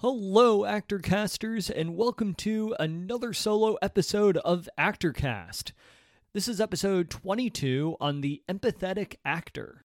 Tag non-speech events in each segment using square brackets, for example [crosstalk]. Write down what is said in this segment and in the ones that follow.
Hello, actor casters, and welcome to another solo episode of Actorcast. This is episode 22 on the empathetic actor.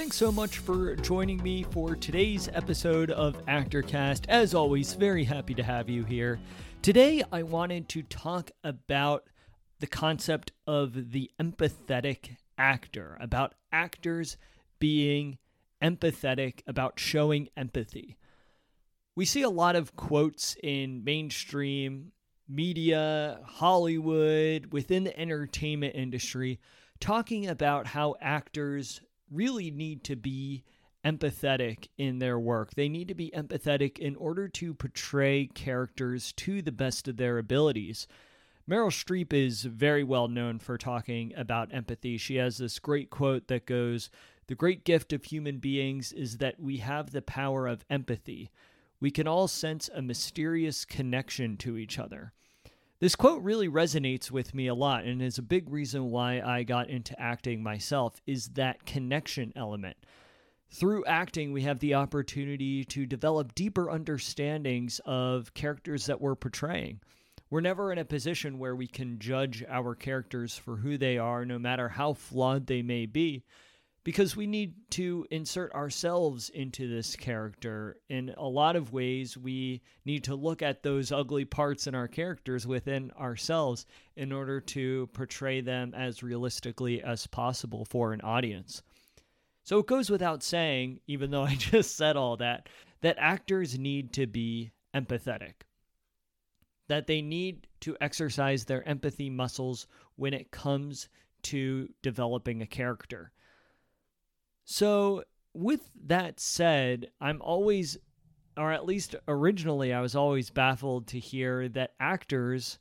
Thanks so much for joining me for today's episode of Actorcast. As always, very happy to have you here. Today, I wanted to talk about the concept of the empathetic actor, about actors being empathetic, about showing empathy. We see a lot of quotes in mainstream media, Hollywood, within the entertainment industry, talking about how actors really need to be empathetic in their work. They need to be empathetic in order to portray characters to the best of their abilities. Meryl Streep is very well known for talking about empathy. She has this great quote that goes, The great gift of human beings is that we have the power of empathy. We can all sense a mysterious connection to each other. This quote really resonates with me a lot and is a big reason why I got into acting myself is that connection element. Through acting, we have the opportunity to develop deeper understandings of characters that we're portraying. We're never in a position where we can judge our characters for who they are, no matter how flawed they may be, because we need to insert ourselves into this character. In a lot of ways, we need to look at those ugly parts in our characters within ourselves in order to portray them as realistically as possible for an audience. So it goes without saying, even though [laughs] I just said all that, that actors need to be empathetic. That they need to exercise their empathy muscles when it comes to developing a character so, with that said, I'm always, or at least originally, I was always baffled to hear that actors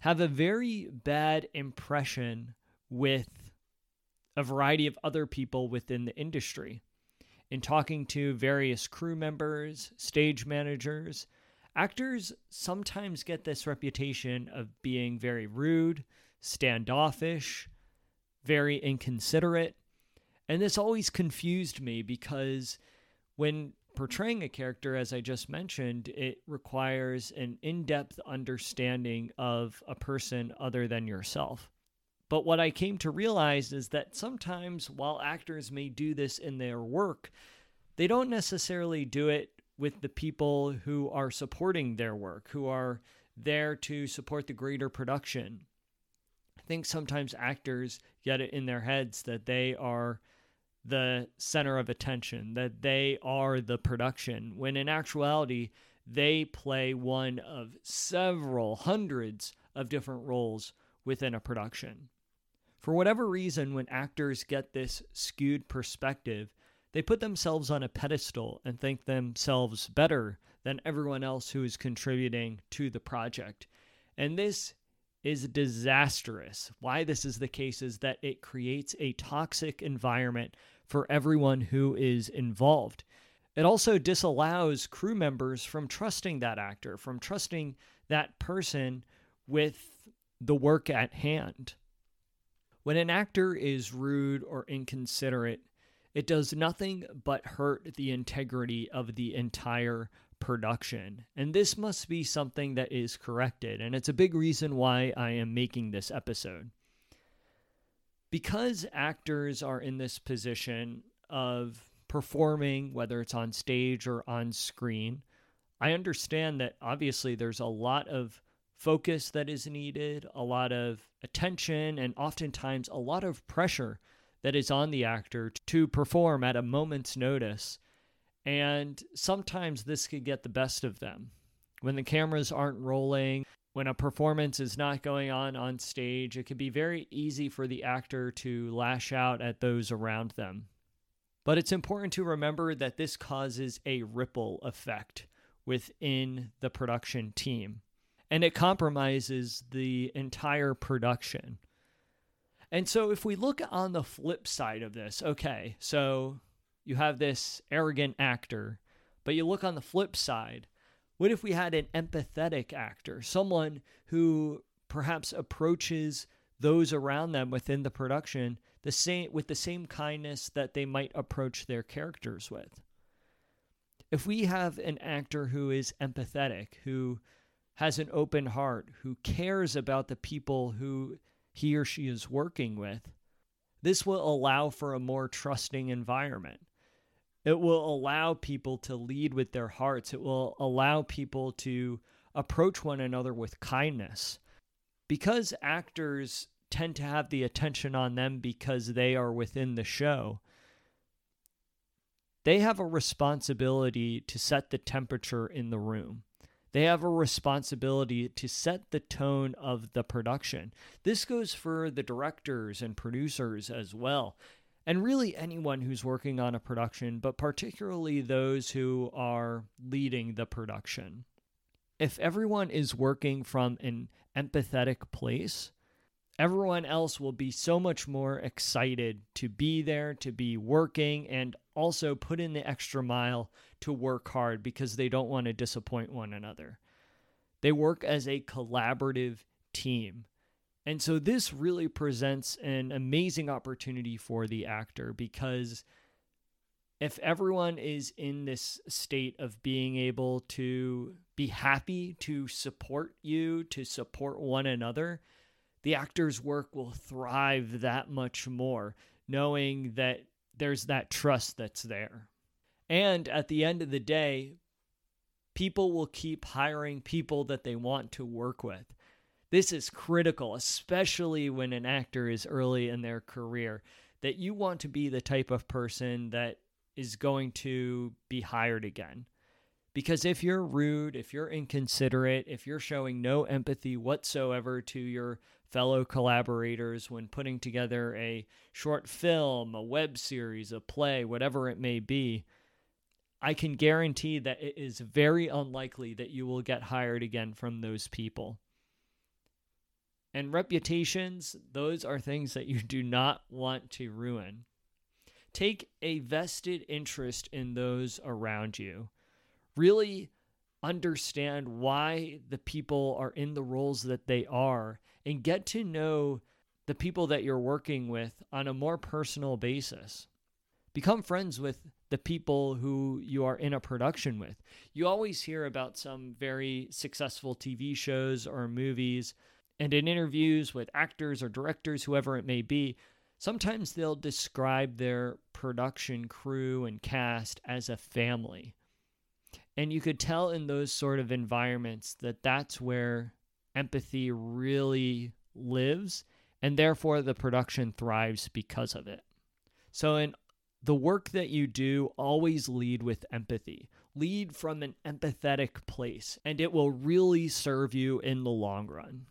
have a very bad impression with a variety of other people within the industry. In talking to various crew members, stage managers, actors sometimes get this reputation of being very rude, standoffish, very inconsiderate, and this always confused me because when portraying a character, as I just mentioned, it requires an in depth understanding of a person other than yourself. But what I came to realize is that sometimes while actors may do this in their work, they don't necessarily do it with the people who are supporting their work, who are there to support the greater production. I think sometimes actors get it in their heads that they are the center of attention, that they are the production, when in actuality, they play one of several hundreds of different roles within a production. For whatever reason, when actors get this skewed perspective, they put themselves on a pedestal and think themselves better than everyone else who is contributing to the project. And this is disastrous. Why this is the case is that it creates a toxic environment for everyone who is involved. It also disallows crew members from trusting that actor, from trusting that person with the work at hand. When an actor is rude or inconsiderate, it does nothing but hurt the integrity of the entire production. And this must be something that is corrected. And it's a big reason why I am making this episode because actors are in this position of performing, whether it's on stage or on screen, I understand that obviously there's a lot of focus that is needed, a lot of attention, and oftentimes a lot of pressure that is on the actor to perform at a moment's notice. And sometimes this could get the best of them. When the cameras aren't rolling, when a performance is not going on on stage, it can be very easy for the actor to lash out at those around them. But it's important to remember that this causes a ripple effect within the production team. And it compromises the entire production. And so, if we look on the flip side of this, okay, so you have this arrogant actor, but you look on the flip side, what if we had an empathetic actor, someone who perhaps approaches those around them within the production the same with the same kindness that they might approach their characters with? If we have an actor who is empathetic, who has an open heart, who cares about the people who he or she is working with, this will allow for a more trusting environment. It will allow people to lead with their hearts. It will allow people to approach one another with kindness. Because actors tend to have the attention on them because they are within the show, they have a responsibility to set the temperature in the room. They have a responsibility to set the tone of the production. This goes for the directors and producers as well, and really anyone who's working on a production, but particularly those who are leading the production. If everyone is working from an empathetic place, everyone else will be so much more excited to be there, to be working, and also put in the extra mile to work hard because they don't want to disappoint one another. They work as a collaborative team. And so this really presents an amazing opportunity for the actor because if everyone is in this state of being able to be happy to support you, to support one another, the actor's work will thrive that much more, knowing that there's that trust that's there. And at the end of the day, people will keep hiring people that they want to work with. This is critical, especially when an actor is early in their career, that you want to be the type of person that is going to be hired again. Because if you're rude, if you're inconsiderate, if you're showing no empathy whatsoever to your fellow collaborators when putting together a short film, a web series, a play, whatever it may be, I can guarantee that it is very unlikely that you will get hired again from those people. And reputations, those are things that you do not want to ruin. Take a vested interest in those around you really understand why the people are in the roles that they are and get to know the people that you're working with on a more personal basis. Become friends with the people who you are in a production with. You always hear about some very successful TV shows or movies, and in interviews with actors or directors, whoever it may be, sometimes they'll describe their production crew and cast as a family. And you could tell in those sort of environments that that's where empathy really lives, and therefore the production thrives because of it. So, in the work that you do, always lead with empathy. Lead from an empathetic place, and it will really serve you in the long run.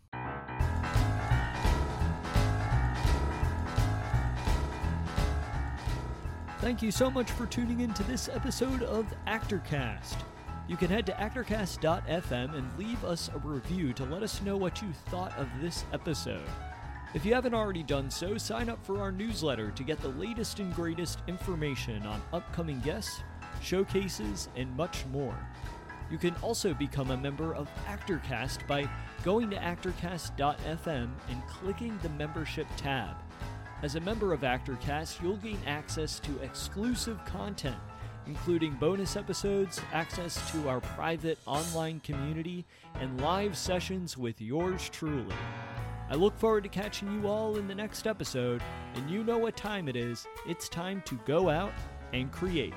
Thank you so much for tuning in to this episode of ActorCast. You can head to actorcast.fm and leave us a review to let us know what you thought of this episode. If you haven't already done so, sign up for our newsletter to get the latest and greatest information on upcoming guests, showcases, and much more. You can also become a member of ActorCast by going to actorcast.fm and clicking the membership tab. As a member of ActorCast, you'll gain access to exclusive content including bonus episodes, access to our private online community, and live sessions with yours truly. I look forward to catching you all in the next episode, and you know what time it is. It's time to go out and create.